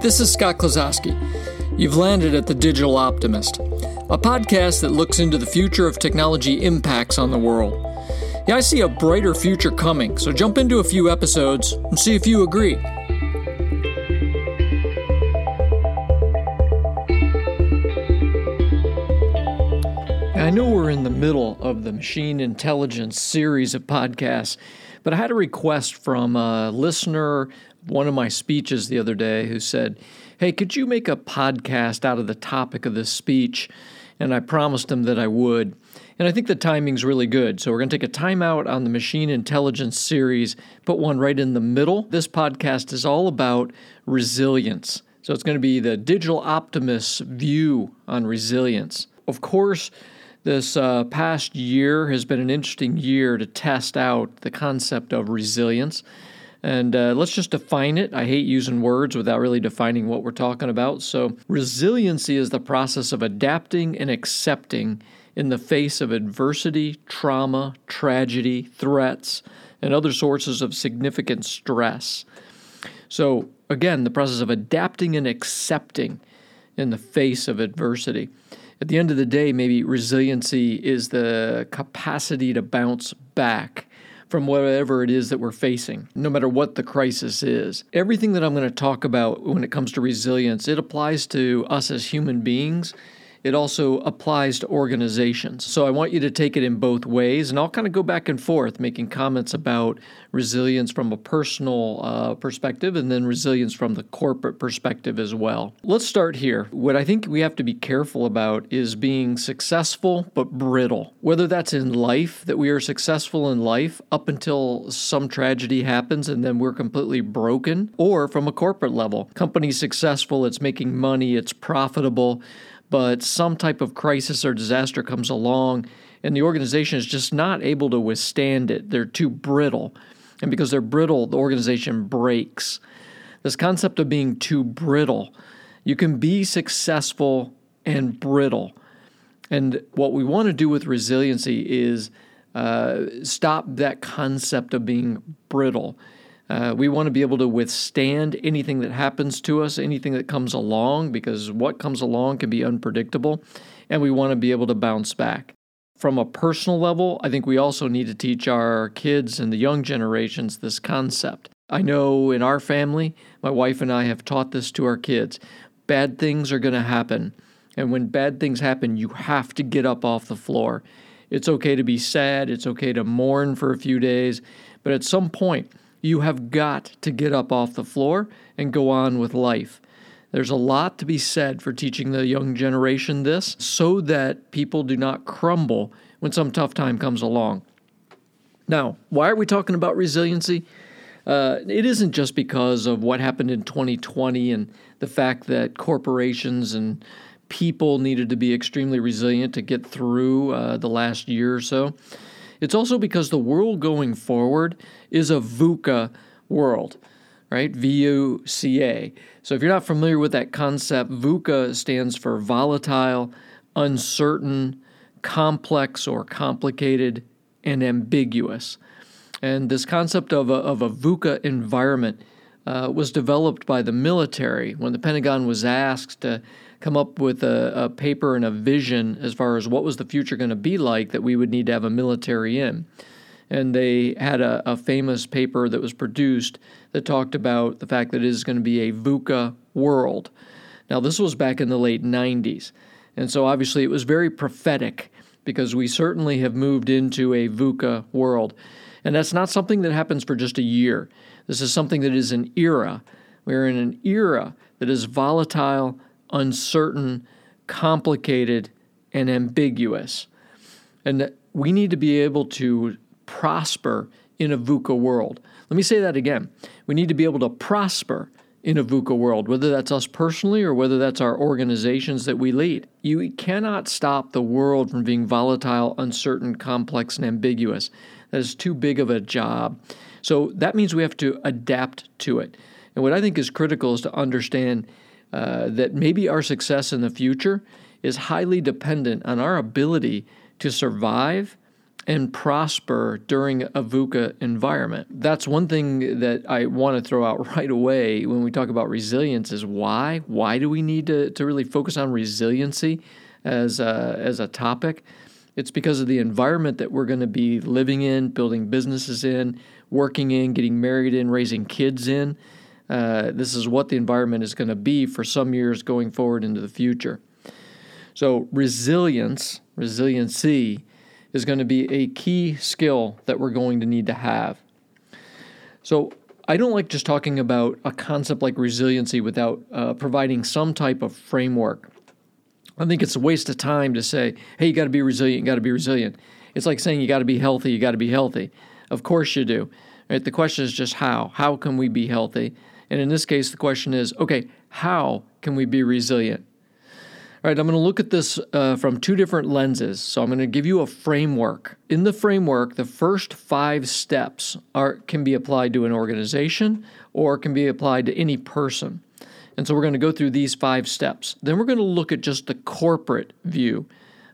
This is Scott Klososky. You've landed at The Digital Optimist, a podcast that looks into the future of technology impacts on the world. Yeah, I see a brighter future coming, so jump into a few episodes and see if you agree. I know we're in the middle of the machine intelligence series of podcasts, but I had a request from a listener, one of my speeches the other day, who said, Hey, could you make a podcast out of the topic of this speech? And I promised him that I would. And I think the timing's really good. So we're going to take a timeout on the machine intelligence series, put one right in the middle. This podcast is all about resilience. So it's going to be the digital optimist's view on resilience. Of course, this uh, past year has been an interesting year to test out the concept of resilience. And uh, let's just define it. I hate using words without really defining what we're talking about. So, resiliency is the process of adapting and accepting in the face of adversity, trauma, tragedy, threats, and other sources of significant stress. So, again, the process of adapting and accepting in the face of adversity. At the end of the day, maybe resiliency is the capacity to bounce back from whatever it is that we're facing, no matter what the crisis is. Everything that I'm going to talk about when it comes to resilience, it applies to us as human beings it also applies to organizations. So I want you to take it in both ways, and I'll kind of go back and forth making comments about resilience from a personal uh, perspective and then resilience from the corporate perspective as well. Let's start here. What I think we have to be careful about is being successful but brittle. Whether that's in life, that we are successful in life up until some tragedy happens and then we're completely broken, or from a corporate level, company successful, it's making money, it's profitable but some type of crisis or disaster comes along and the organization is just not able to withstand it. They're too brittle. And because they're brittle, the organization breaks. This concept of being too brittle, you can be successful and brittle. And what we want to do with resiliency is uh, stop that concept of being brittle uh, we want to be able to withstand anything that happens to us, anything that comes along, because what comes along can be unpredictable, and we want to be able to bounce back. From a personal level, I think we also need to teach our kids and the young generations this concept. I know in our family, my wife and I have taught this to our kids. Bad things are going to happen. And when bad things happen, you have to get up off the floor. It's okay to be sad, it's okay to mourn for a few days, but at some point, you have got to get up off the floor and go on with life. There's a lot to be said for teaching the young generation this so that people do not crumble when some tough time comes along. Now, why are we talking about resiliency? Uh, it isn't just because of what happened in 2020 and the fact that corporations and people needed to be extremely resilient to get through uh, the last year or so. It's also because the world going forward is a VUCA world, right? V U C A. So if you're not familiar with that concept, VUCA stands for volatile, uncertain, complex or complicated, and ambiguous. And this concept of a, of a VUCA environment uh, was developed by the military when the Pentagon was asked to come up with a, a paper and a vision as far as what was the future going to be like that we would need to have a military in. And they had a, a famous paper that was produced that talked about the fact that it is going to be a VUCA world. Now, this was back in the late 90s. And so obviously it was very prophetic because we certainly have moved into a VUCA world. And that's not something that happens for just a year. This is something that is an era. We're in an era that is volatile, uncertain, complicated, and ambiguous. And that we need to be able to prosper in a VUCA world. Let me say that again. We need to be able to prosper in a VUCA world, whether that's us personally or whether that's our organizations that we lead. You cannot stop the world from being volatile, uncertain, complex, and ambiguous. That is too big of a job. So that means we have to adapt to it. And what I think is critical is to understand uh, that maybe our success in the future is highly dependent on our ability to survive and prosper during a VUCA environment. That's one thing that I want to throw out right away when we talk about resilience is why? Why do we need to, to really focus on resiliency as a, as a topic? It's because of the environment that we're going to be living in, building businesses in, working in, getting married in, raising kids in. Uh, this is what the environment is going to be for some years going forward into the future. So, resilience, resiliency, is going to be a key skill that we're going to need to have. So, I don't like just talking about a concept like resiliency without uh, providing some type of framework. I think it's a waste of time to say, hey, you got to be resilient, you got to be resilient. It's like saying you got to be healthy, you got to be healthy. Of course you do. Right? The question is just how. How can we be healthy? And in this case, the question is okay, how can we be resilient? All right, I'm going to look at this uh, from two different lenses. So I'm going to give you a framework. In the framework, the first five steps are can be applied to an organization or can be applied to any person. And so we're going to go through these five steps. Then we're going to look at just the corporate view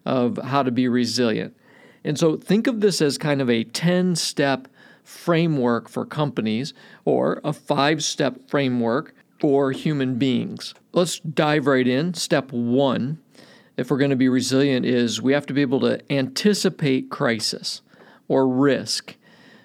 of how to be resilient. And so think of this as kind of a 10 step framework for companies or a five step framework for human beings. Let's dive right in. Step one, if we're going to be resilient, is we have to be able to anticipate crisis or risk.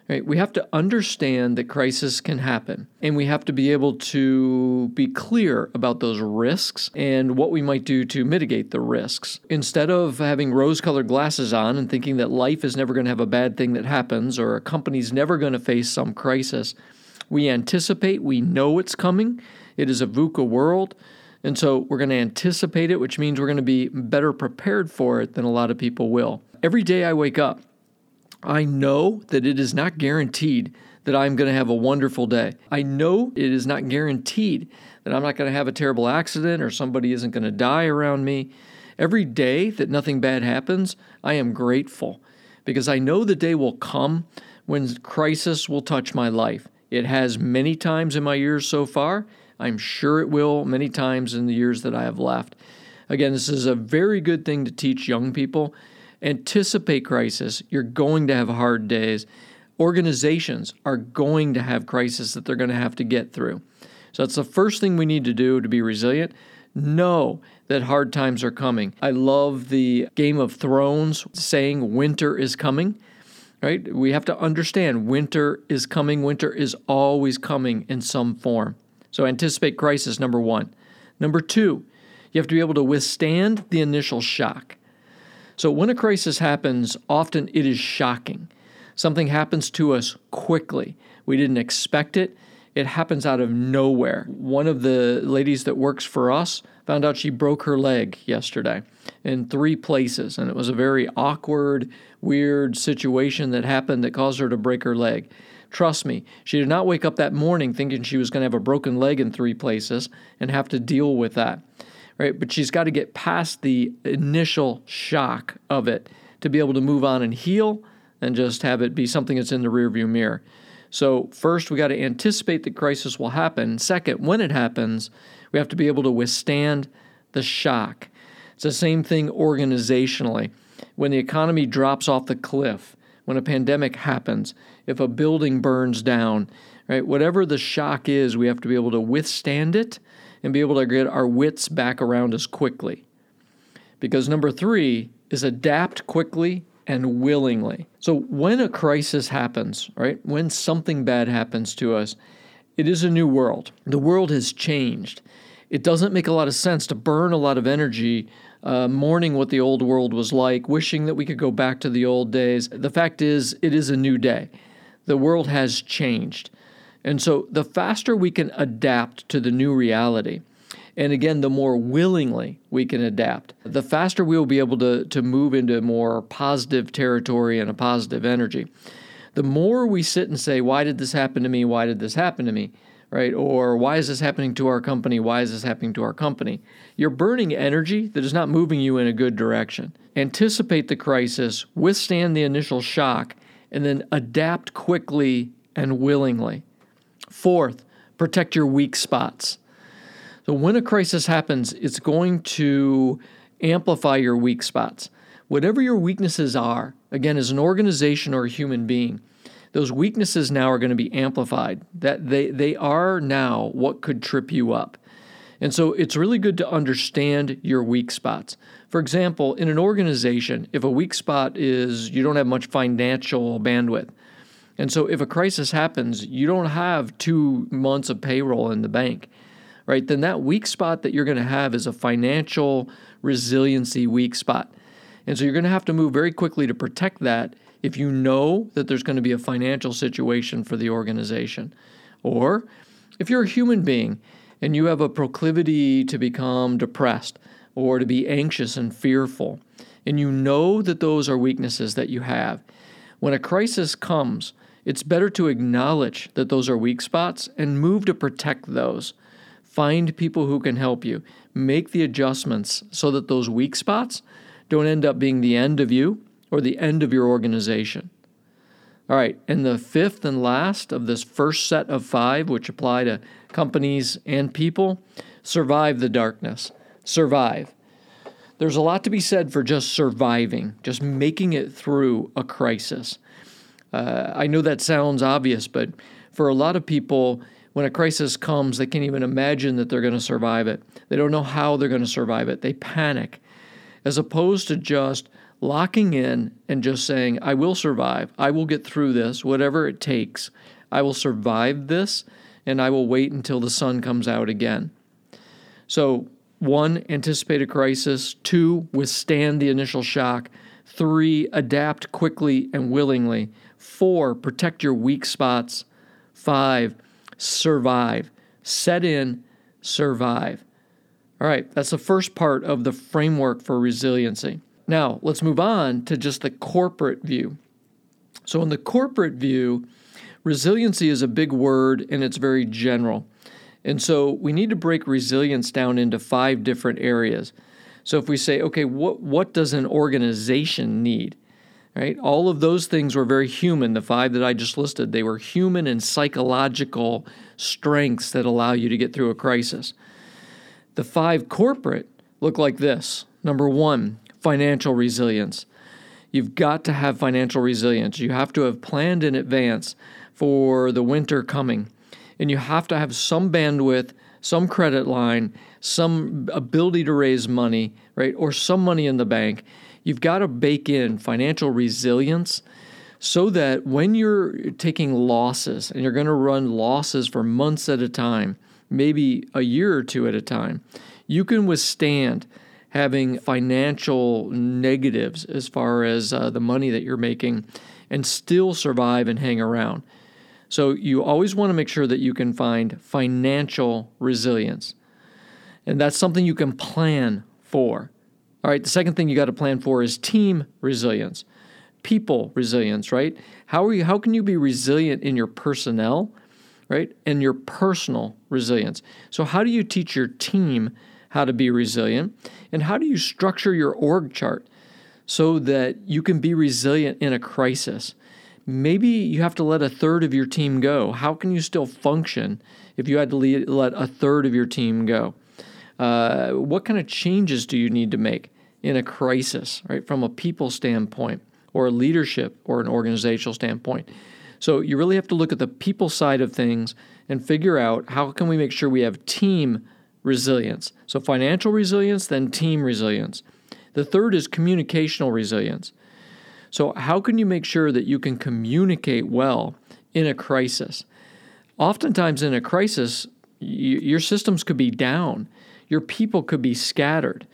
Right? We have to understand that crisis can happen, and we have to be able to be clear about those risks and what we might do to mitigate the risks. Instead of having rose colored glasses on and thinking that life is never going to have a bad thing that happens or a company's never going to face some crisis, we anticipate, we know it's coming. It is a VUCA world. And so we're going to anticipate it, which means we're going to be better prepared for it than a lot of people will. Every day I wake up, I know that it is not guaranteed that I'm going to have a wonderful day. I know it is not guaranteed that I'm not going to have a terrible accident or somebody isn't going to die around me. Every day that nothing bad happens, I am grateful because I know the day will come when crisis will touch my life. It has many times in my years so far. I'm sure it will many times in the years that I have left. Again, this is a very good thing to teach young people Anticipate crisis. You're going to have hard days. Organizations are going to have crisis that they're going to have to get through. So that's the first thing we need to do to be resilient. Know that hard times are coming. I love the Game of Thrones saying winter is coming. Right? We have to understand winter is coming. Winter is always coming in some form. So anticipate crisis number 1. Number 2, you have to be able to withstand the initial shock. So when a crisis happens, often it is shocking. Something happens to us quickly. We didn't expect it. It happens out of nowhere. One of the ladies that works for us found out she broke her leg yesterday in three places, and it was a very awkward, weird situation that happened that caused her to break her leg. Trust me, she did not wake up that morning thinking she was going to have a broken leg in three places and have to deal with that right? But she's got to get past the initial shock of it to be able to move on and heal and just have it be something that's in the rearview mirror. So, first, we got to anticipate that crisis will happen. Second, when it happens, we have to be able to withstand the shock. It's the same thing organizationally. When the economy drops off the cliff, when a pandemic happens, if a building burns down, right, whatever the shock is, we have to be able to withstand it and be able to get our wits back around us quickly. Because number three is adapt quickly and willingly. So when a crisis happens, right, when something bad happens to us, it is a new world. The world has changed. It doesn't make a lot of sense to burn a lot of energy uh, mourning what the old world was like, wishing that we could go back to the old days. The fact is, it is a new day. The world has changed. And so the faster we can adapt to the new reality, and again, the more willingly we can adapt, the faster we will be able to, to move into more positive territory and a positive energy. The more we sit and say, Why did this happen to me? Why did this happen to me? Right? Or why is this happening to our company? Why is this happening to our company? You're burning energy that is not moving you in a good direction. Anticipate the crisis, withstand the initial shock, and then adapt quickly and willingly. Fourth, protect your weak spots. So when a crisis happens, it's going to amplify your weak spots. whatever your weaknesses are, again, as an organization or a human being, those weaknesses now are going to be amplified. That they, they are now what could trip you up. And so it's really good to understand your weak spots. For example, in an organization, if a weak spot is you don't have much financial bandwidth, and so if a crisis happens, you don't have two months of payroll in the bank, right? Then that weak spot that you're going to have is a financial resiliency weak spot. And so you're going to have to move very quickly to protect that if you know that there's going to be a financial situation for the organization. Or if you're a human being and you have a proclivity to become depressed or to be anxious and fearful, and you know that those are weaknesses that you have, when a crisis comes, it's better to acknowledge that those are weak spots and move to protect those. Find people who can help you. Make the adjustments so that those weak spots don't end up being the end of you or the end of your organization. All right, and the fifth and last of this first set of five, which apply to companies and people, survive the darkness. Survive. There's a lot to be said for just surviving, just making it through a crisis. Uh, I know that sounds obvious, but for a lot of people, when a crisis comes, they can't even imagine that they're going to survive it. They don't know how they're going to survive it. They panic, as opposed to just locking in and just saying, I will survive. I will get through this, whatever it takes. I will survive this, and I will wait until the sun comes out again. So, one, anticipate a crisis. Two, withstand the initial shock. Three, adapt quickly and willingly. Four, protect your weak spots. Five, survive. Set in, survive. All right, that's the first part of the framework for resiliency. Now, let's move on to just the corporate view. So, in the corporate view, resiliency is a big word and it's very general. And so, we need to break resilience down into five different areas. So, if we say, okay, what, what does an organization need? Right? All of those things were very human. The five that I just listed, they were human and psychological strengths that allow you to get through a crisis. The five corporate look like this. Number one, financial resilience. You've got to have financial resilience. You have to have planned in advance for the winter coming. And you have to have some bandwidth, some credit line, some ability to raise money, right? Or some money in the bank. You've got to bake in financial resilience so that when you're taking losses and you're going to run losses for months at a time, maybe a year or two at a time, you can withstand having financial negatives as far as uh, the money that you're making and still survive and hang around. So you always want to make sure that you can find financial resilience. And that's something you can plan for. All right, the second thing you got to plan for is team resilience. People resilience, right? How are you how can you be resilient in your personnel, right? And your personal resilience. So how do you teach your team how to be resilient, and how do you structure your org chart so that you can be resilient in a crisis. Maybe you have to let a third of your team go. How can you still function if you had to let a third of your team go? Uh, what kind of changes do you need to make in a crisis, right, from a people standpoint or a leadership or an organizational standpoint? So you really have to look at the people side of things and figure out how can we make sure we have team resilience. So, financial resilience, then team resilience. The third is communicational resilience. So, how can you make sure that you can communicate well in a crisis? Oftentimes, in a crisis, your systems could be down, your people could be scattered.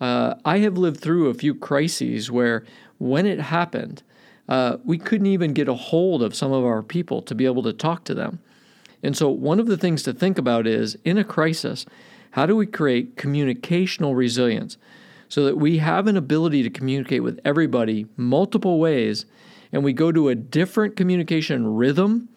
Uh, I have lived through a few crises where, when it happened, uh, we couldn't even get a hold of some of our people to be able to talk to them. And so, one of the things to think about is in a crisis, how do we create communicational resilience so that we have an ability to communicate with everybody multiple ways and we go to a different communication rhythm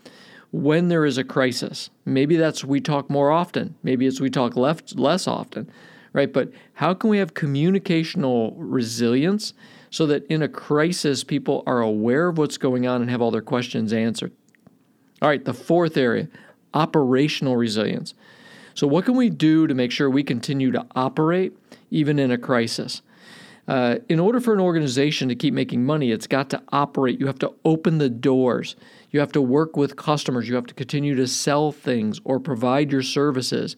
when there is a crisis? Maybe that's we talk more often, maybe it's we talk left, less often, right? But how can we have communicational resilience so that in a crisis, people are aware of what's going on and have all their questions answered? All right, the fourth area operational resilience. So, what can we do to make sure we continue to operate even in a crisis? Uh, in order for an organization to keep making money, it's got to operate. You have to open the doors. You have to work with customers. You have to continue to sell things or provide your services.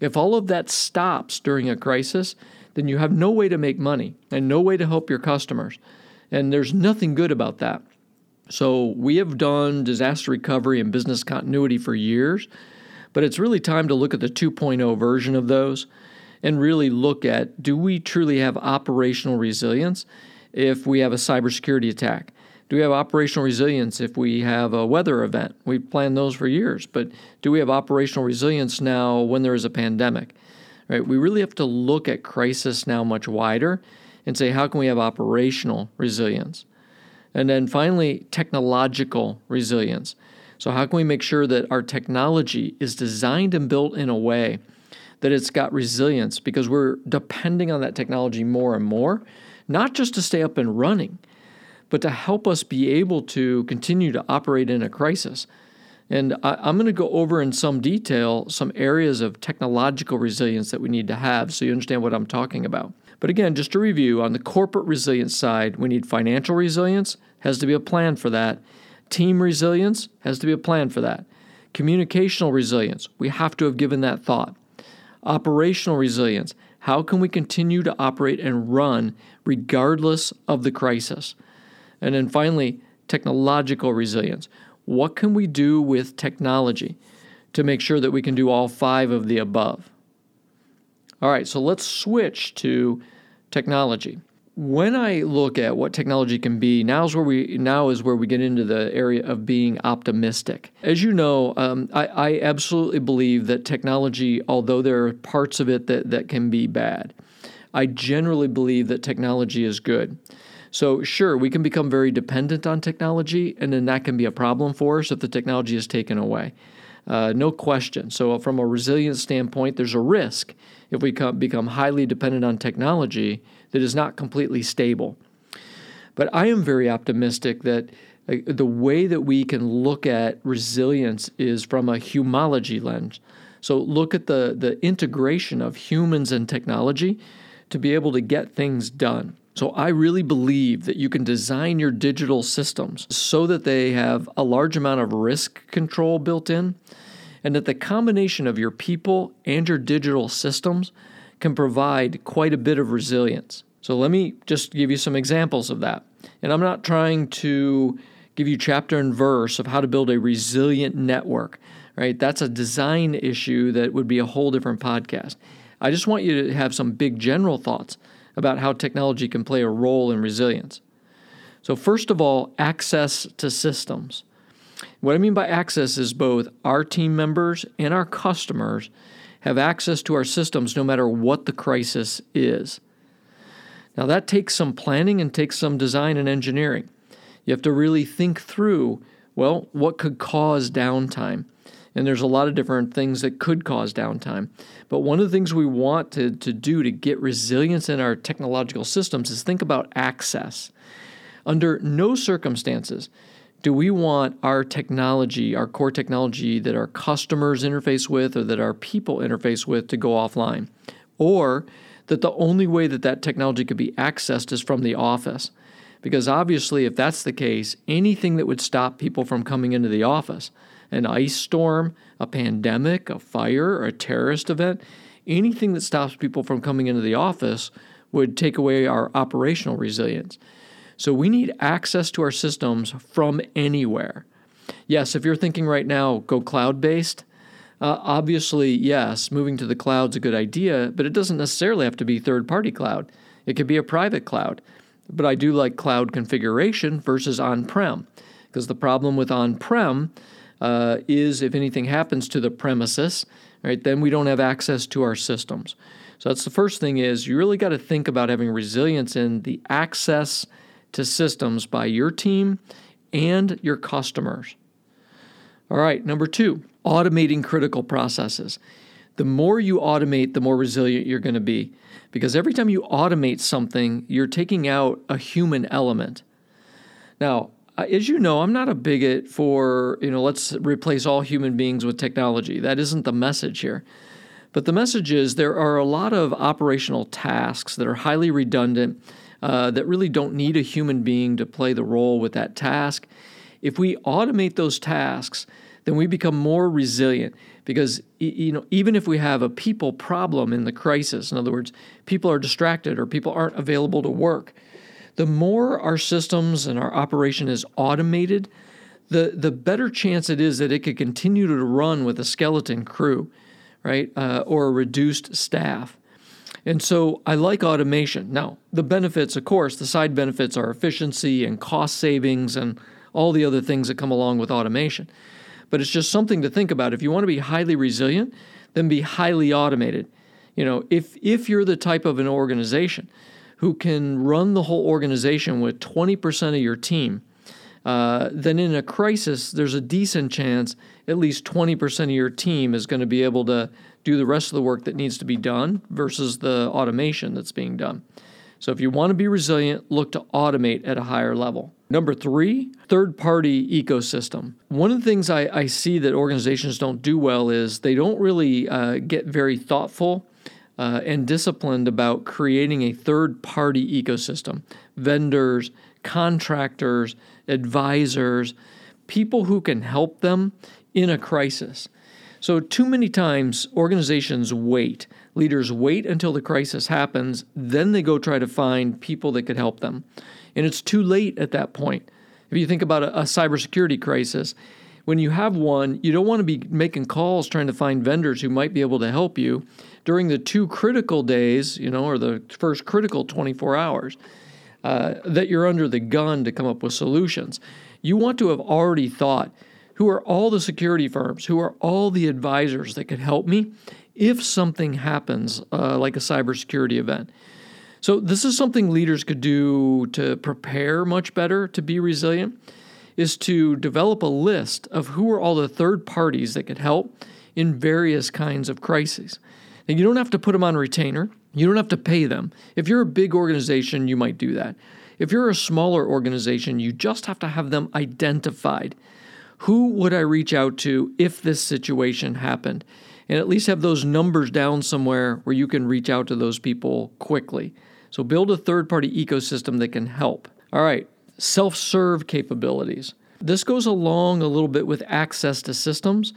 If all of that stops during a crisis, then you have no way to make money and no way to help your customers. And there's nothing good about that. So, we have done disaster recovery and business continuity for years, but it's really time to look at the 2.0 version of those and really look at do we truly have operational resilience if we have a cybersecurity attack? Do we have operational resilience if we have a weather event? We've planned those for years, but do we have operational resilience now when there is a pandemic? Right? We really have to look at crisis now much wider and say how can we have operational resilience? And then finally, technological resilience. So, how can we make sure that our technology is designed and built in a way that it's got resilience because we're depending on that technology more and more, not just to stay up and running, but to help us be able to continue to operate in a crisis. And I, am going to go over in some detail some areas of technological resilience that we need to have so you understand what I'm talking about. But again, just to review, on the corporate resilience side, we need financial resilience, has to be a plan for that. Team resilience has to be a plan for that. Communicational resilience, we have to have given that thought. Operational resilience, how can we continue to operate and run regardless of the crisis? And then finally, technological resilience. What can we do with technology to make sure that we can do all five of the above? All right, so let's switch to technology. When I look at what technology can be, now is where we now is where we get into the area of being optimistic. As you know, um, I, I absolutely believe that technology, although there are parts of it that, that can be bad, I generally believe that technology is good. So, sure, we can become very dependent on technology, and then that can be a problem for us if the technology is taken away. Uh, no question. So, from a resilience standpoint, there's a risk if we become highly dependent on technology that is not completely stable. But I am very optimistic that uh, the way that we can look at resilience is from a humology lens. So, look at the, the integration of humans and technology to be able to get things done. So I really believe that you can design your digital systems so that they have a large amount of risk control built in, and that the combination of your people and your digital systems can provide quite a bit of resilience. So let me just give you some examples of that. And I'm not trying to give you chapter and verse of how to build a resilient network, right? That's a design issue that would be a whole different podcast. I just want you to have some big general thoughts about how technology can play a role in resilience. So, first of all, access to systems. What I mean by access is both our team members and our customers have access to our systems no matter what the crisis is. Now, that takes some planning and takes some design and engineering. You have to really think through well, what could cause downtime? And there's a lot of different things that could cause downtime. But one of the things we want to, to do to get resilience in our technological systems is think about access. Under no circumstances do we want our technology, our core technology that our customers interface with or that our people interface with to go offline. Or that the only way that that technology could be accessed is from the office. Because obviously, if that's the case, anything that would stop people from coming into the office, an ice storm, a pandemic, a fire, or a terrorist event, anything that stops people from coming into the office would take away our operational resilience. So we need access to our systems from anywhere. Yes, if you're thinking right now, go cloud based, uh, obviously, yes, moving to the cloud's a good idea, but it doesn't necessarily have to be third party cloud. It could be a private cloud. But I do like cloud configuration versus on prem, because the problem with on prem uh, is if anything happens to the premises, right, then we don't have access to our systems. So that's the first thing is you really got to think about having resilience in the access to systems by your team and your customers. All right, number 2, automating critical processes. The more you automate, the more resilient you're going to be because every time you automate something, you're taking out a human element. Now, as you know, I'm not a bigot for, you know, let's replace all human beings with technology. That isn't the message here. But the message is there are a lot of operational tasks that are highly redundant, uh, that really don't need a human being to play the role with that task. If we automate those tasks, then we become more resilient because you know even if we have a people problem in the crisis in other words people are distracted or people aren't available to work the more our systems and our operation is automated the the better chance it is that it could continue to run with a skeleton crew right uh, or a reduced staff and so I like automation. Now, the benefits, of course, the side benefits are efficiency and cost savings and all the other things that come along with automation but it's just something to think about. If you want to be highly resilient, then be highly automated. You know, if if you're the type of an organization who can run the whole organization with 20% of your team, uh, then in a crisis, there's a decent chance at least 20% of your team is going to be able to do the rest of the work that needs to be done versus the automation that's being done. So if you want to be resilient, look to automate at a higher level. Number three, third party ecosystem. One of the things I, I, see that organizations don't do well is they don't really uh, get very thoughtful uh, and disciplined about creating a third party ecosystem. Vendors, contractors, advisors, people who can help them in a crisis. So, too many times organizations wait. Leaders wait until the crisis happens, then they go try to find people that could help them and it's too late at that point. If you think about a, a cybersecurity crisis, when you have one, you don't want to be making calls trying to find vendors who might be able to help you during the two critical days, you know, or the first critical 24 hours uh, that you're under the gun to come up with solutions. You want to have already thought who are all the security firms, who are all the advisors that could help me if something happens, uh, like a cybersecurity event. So this is something leaders could do to prepare much better to be resilient is to develop a list of who are all the third parties that could help in various kinds of crises. And you don't have to put them on retainer. You don't have to pay them. If you're a big organization, you might do that. If you're a smaller organization, you just have to have them identified. Who would I reach out to if this situation happened? And at least have those numbers down somewhere where you can reach out to those people quickly. So build a third party ecosystem that can help. All right, self serve capabilities. This goes along a little bit with access to systems.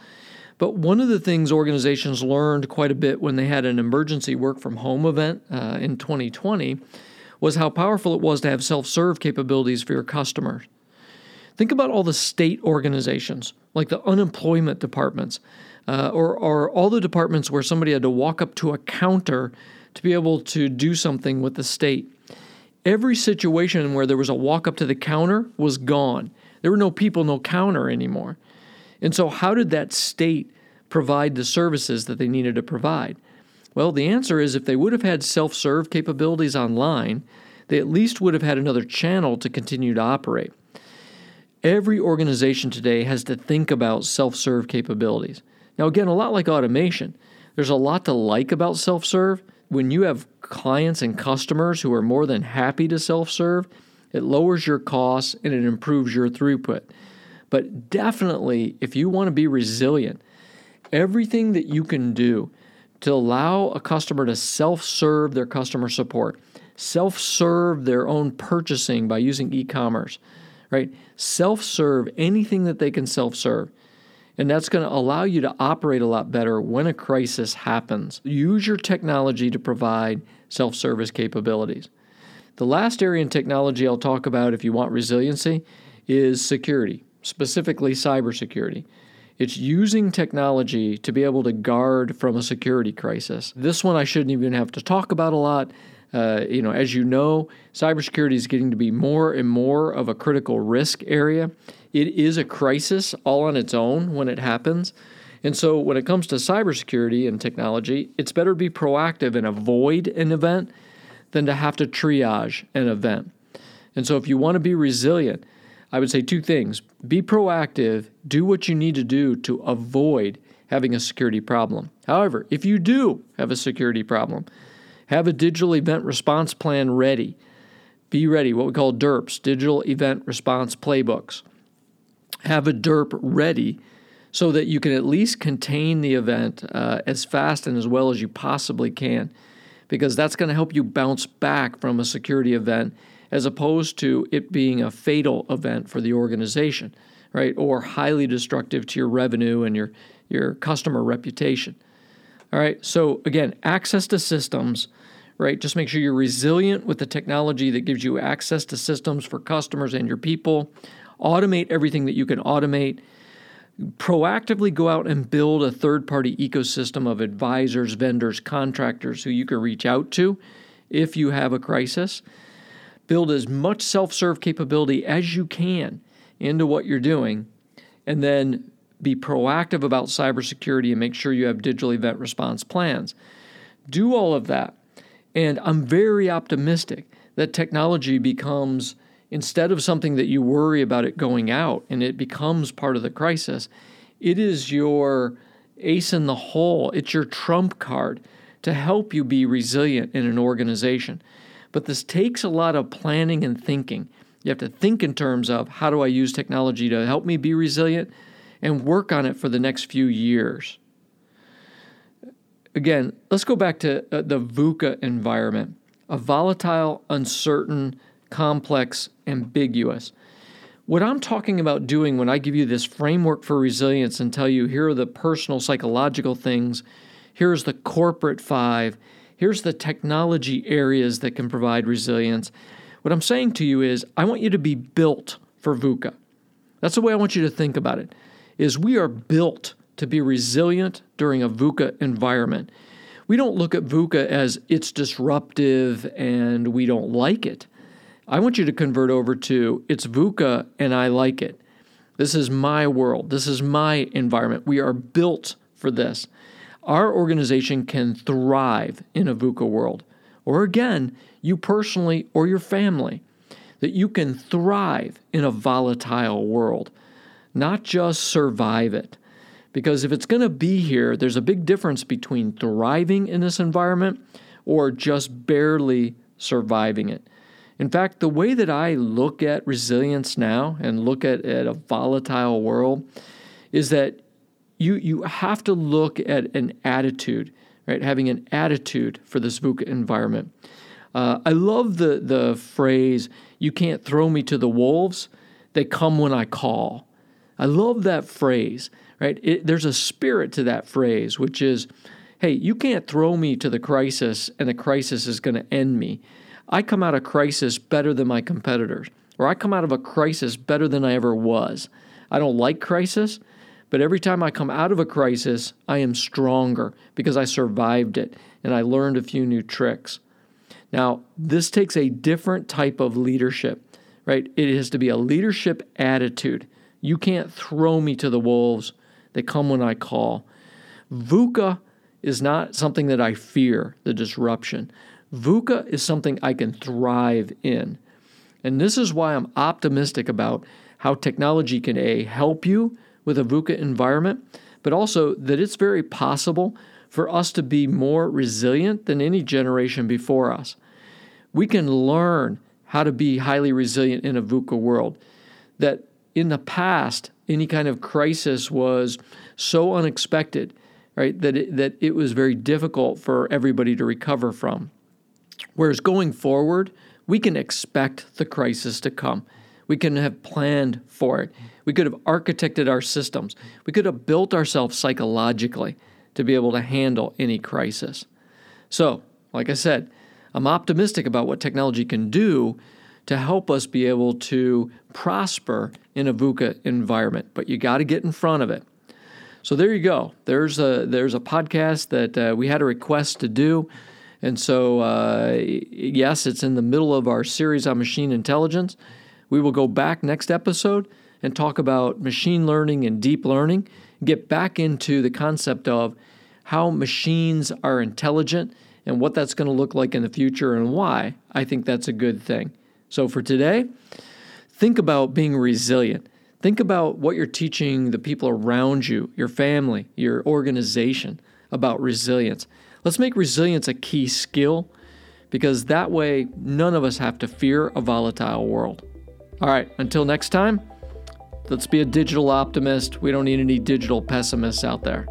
But one of the things organizations learned quite a bit when they had an emergency work from home event uh, in 2020 was how powerful it was to have self serve capabilities for your customers. Think about all the state organizations, like the unemployment departments, uh, or, or all the departments where somebody had to walk up to a counter to be able to do something with the state. Every situation where there was a walk up to the counter was gone. There were no people, no counter anymore. And so, how did that state provide the services that they needed to provide? Well, the answer is if they would have had self serve capabilities online, they at least would have had another channel to continue to operate. Every organization today has to think about self serve capabilities. Now, again, a lot like automation, there's a lot to like about self serve, when you have clients and customers who are more than happy to self serve, it lowers your costs and it improves your throughput. But definitely, if you want to be resilient, everything that you can do to allow a customer to self serve their customer support, self serve their own purchasing by using e commerce, right? Self serve anything that they can self serve and that's going to allow you to operate a lot better when a crisis happens. Use your technology to provide self service capabilities. The last area in technology I'll talk about if you want resiliency is security, specifically cybersecurity. It's using technology to be able to guard from a security crisis. This one I shouldn't even have to talk about a lot. Uh, you know, as you know, cybersecurity is getting to be more and more of a critical risk area it is a crisis all on its own when it happens. And so, when it comes to cybersecurity and technology, it's better to be proactive and avoid an event than to have to triage an event. And so, if you want to be resilient, I would say two things be proactive, do what you need to do to avoid having a security problem. However, if you do have a security problem, have a digital event response plan ready. Be ready, what we call DERPs, Digital Event Response Playbooks have a DERP ready so that you can at least contain the event uh, as fast and as well as you possibly can, because that's going to help you bounce back from a security event as opposed to it being a fatal event for the organization, right? Or highly destructive to your revenue and your, your customer reputation. All right, so again, access to systems, right? Just make sure you're resilient with the technology that gives you access to systems for customers and your people. Automate everything that you can automate proactively go out and build a third party ecosystem of advisors, vendors, contractors who you can reach out to if you have a crisis. Build as much self serve capability as you can into what you're doing, and then be proactive about cybersecurity and make sure you have digital event response plans. Do all of that. And I'm very optimistic that technology becomes instead of something that you worry about it going out and it becomes part of the crisis, it is your ace in the hole. It's your trump card to help you be resilient in an organization. But this takes a lot of planning and thinking. You have to think in terms of how do I use technology to help me be resilient and work on it for the next few years. Again, let's go back to uh, the VUCA environment a volatile, uncertain, complex, ambiguous. What I'm talking about doing when I give you this framework for resilience and tell you here are the personal psychological things, here's the corporate five, here's the technology areas that can provide resilience. What I'm saying to you is I want you to be built for VUCA. That's the way I want you to think about it. Is we are built to be resilient during a VUCA environment. We don't look at VUCA as it's disruptive and we don't like it. I want you to convert over to it's VUCA and I like it. This is my world. This is my environment. We are built for this. Our organization can thrive in a VUCA world. Or again, you personally or your family, that you can thrive in a volatile world, not just survive it. Because if it's going to be here, there's a big difference between thriving in this environment or just barely surviving it. In fact, the way that I look at resilience now and look at, at a volatile world is that you, you have to look at an attitude, right? Having an attitude for this VUCA environment. Uh, I love the, the phrase, you can't throw me to the wolves, they come when I call. I love that phrase, right? It, there's a spirit to that phrase, which is, hey, you can't throw me to the crisis and the crisis is going to end me. I come out of crisis better than my competitors, or I come out of a crisis better than I ever was. I don't like crisis, but every time I come out of a crisis, I am stronger because I survived it and I learned a few new tricks. Now, this takes a different type of leadership, right? It has to be a leadership attitude. You can't throw me to the wolves, they come when I call. VUCA is not something that I fear, the disruption. VUCA is something I can thrive in. And this is why I'm optimistic about how technology can A, help you with a VUCA environment, but also that it's very possible for us to be more resilient than any generation before us. We can learn how to be highly resilient in a VUCA world. That in the past, any kind of crisis was so unexpected, right, that it, that it was very difficult for everybody to recover from. Whereas going forward, we can expect the crisis to come. We can have planned for it. We could have architected our systems. We could have built ourselves psychologically to be able to handle any crisis. So, like I said, I'm optimistic about what technology can do to help us be able to prosper in a VUCA environment, but you got to get in front of it. So there you go. There's a there's a podcast that uh, we had a request to do. And so, uh, yes, it's in the middle of our series on machine intelligence. We will go back next episode and talk about machine learning and deep learning, get back into the concept of how machines are intelligent and what that's going to look like in the future and why I think that's a good thing. So, for today, think about being resilient. Think about what you're teaching the people around you, your family, your organization about resilience. Let's make resilience a key skill because that way none of us have to fear a volatile world. All right, until next time, Let's be a digital optimist. We don't need any digital pessimists out there.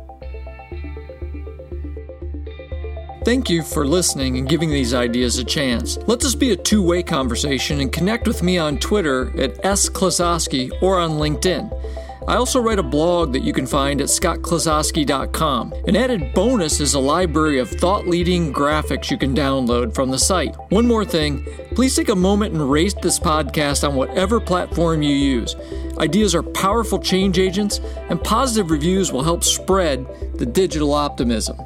Thank you for listening and giving these ideas a chance. Let this be a two way conversation and connect with me on Twitter at S. sklososky or on LinkedIn. I also write a blog that you can find at scottklososky.com. An added bonus is a library of thought leading graphics you can download from the site. One more thing please take a moment and rate this podcast on whatever platform you use. Ideas are powerful change agents, and positive reviews will help spread the digital optimism.